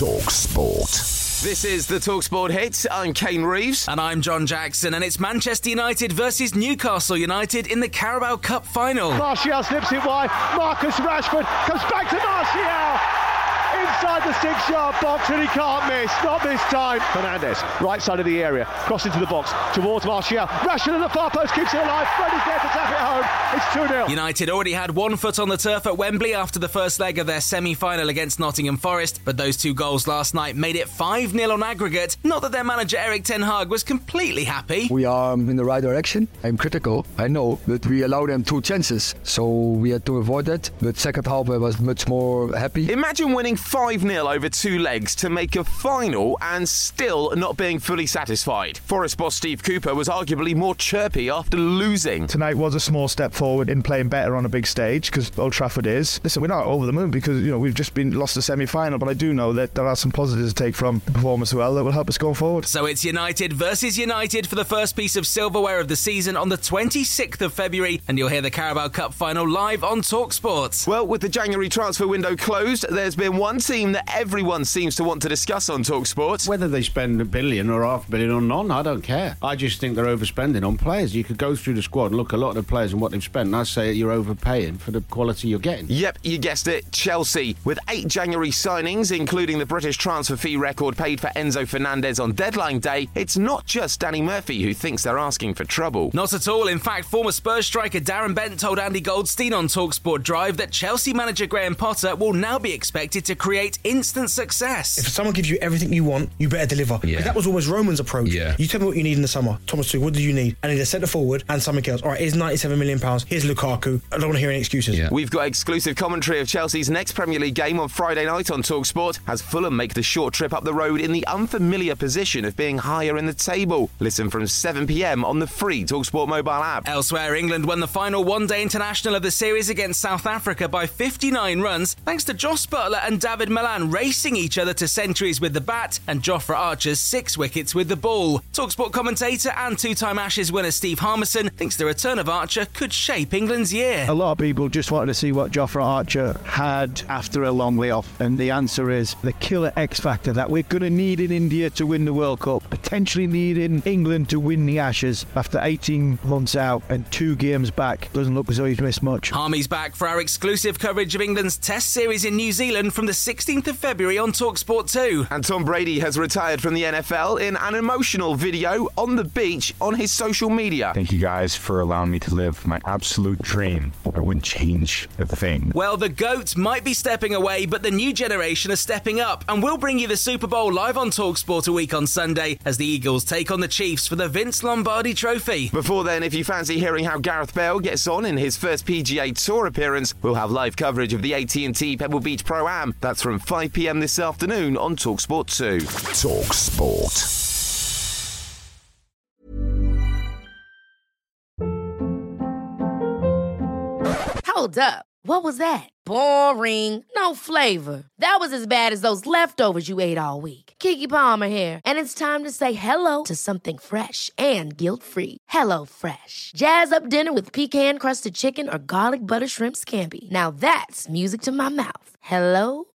Talk Sport. This is the Talksport hit. I'm Kane Reeves. And I'm John Jackson, and it's Manchester United versus Newcastle United in the Carabao Cup final. Martial slips it wide. Marcus Rashford comes back to Martial inside the six-yard box and he can't miss. Not this time. Fernandes, right side of the area, cross into the box towards Martial. Rashford at the far post keeps it alive. Freddy's there to tap it home. It's 2-0. United already had one foot on the turf at Wembley after the first leg of their semi-final against Nottingham Forest, but those two goals last night made it 5-0 on aggregate. Not that their manager Erik Ten Hag was completely happy. We are um, in the right direction. I'm critical, I know, but we allowed them two chances, so we had to avoid that. But second half I was much more happy. Imagine winning 5 0 over two legs to make a final and still not being fully satisfied. Forest boss Steve Cooper was arguably more chirpy after losing. Tonight was a small step forward in playing better on a big stage because Old Trafford is. Listen, we're not over the moon because you know we've just been lost the semi final, but I do know that there are some positives to take from the performance as well that will help us going forward. So it's United versus United for the first piece of silverware of the season on the 26th of February, and you'll hear the Carabao Cup final live on Talksport. Well, with the January transfer window closed, there's been one team that everyone seems to want to discuss on Talksport. Whether they spend a billion or half a billion or none, I don't care. I just think they're overspending on players. You could go through the squad and look at a lot of the players and what they've spent, and I say you're overpaying for the quality you're getting. Yep, you guessed it, Chelsea. With eight January signings, including the British transfer fee record paid for Enzo Fernandez on deadline day, it's not just Danny Murphy who thinks they're asking for trouble. Not at all. In fact, former Spurs striker Darren Bent told Andy Goldstein on Talksport Drive that Chelsea manager Graham Potter will now be expected to create instant success. If someone gives you everything you want, you better deliver. Yeah. That was always Roman's approach. Yeah. You tell me what you need in the summer. Thomas Tuchel, what do you need? I need a centre forward and something else. All right, here's 97 million pounds. Here's Lukaku. I don't want to hear any excuses. Yeah. We've got exclusive commentary of Chelsea's next Premier League game on Friday night on Talksport as Fulham make the short trip up the road in the unfamiliar position of being higher in the table. Listen from 7 pm on the free Talksport mobile app. Elsewhere, England won the final one day international of the series against South Africa by 59 runs, thanks to Jos Buttler and Dawid Malan racing each other to centuries with the bat and Jofra Archer's six wickets with the ball. Talksport commentator and two time Ashes winner Steve Harmison thinks the return of Archer could shape England's year. A lot of people just wanted to see what Jofra Archer had after a long layoff, and the answer is the killer X factor that we're going to need in India to win the World Cup, potentially needing England to win the Ashes after 18 months out and two games back. Doesn't look as though he's missed much. Harmy's back for our exclusive coverage of England's Test series in New Zealand from the 16th of February on Talksport 2. And Tom Brady has retired from the NFL in an emotional video on the beach on his social media. Thank you guys for allowing me to live my absolute dream. I wouldn't change a thing. Well, the GOAT might be stepping away, but the new generation are stepping up, and we'll bring you the Super Bowl live on Talksport a week on Sunday as the Eagles take on the Chiefs for the Vince Lombardi Trophy. Before then, if you fancy hearing how Gareth Bale gets on in his first PGA Tour appearance, we'll have live coverage of the AT&T Pebble Beach Pro Am. That's from 5 p.m. this afternoon on Talksport 2. Talksport. Hold up. What was that? Boring. No flavor. That was as bad as those leftovers you ate all week. Keke Palmer here, and it's time to say hello to something fresh and guilt-free. Hello Fresh. Jazz up dinner with pecan-crusted chicken or garlic butter shrimp scampi. Now that's music to my mouth. Hello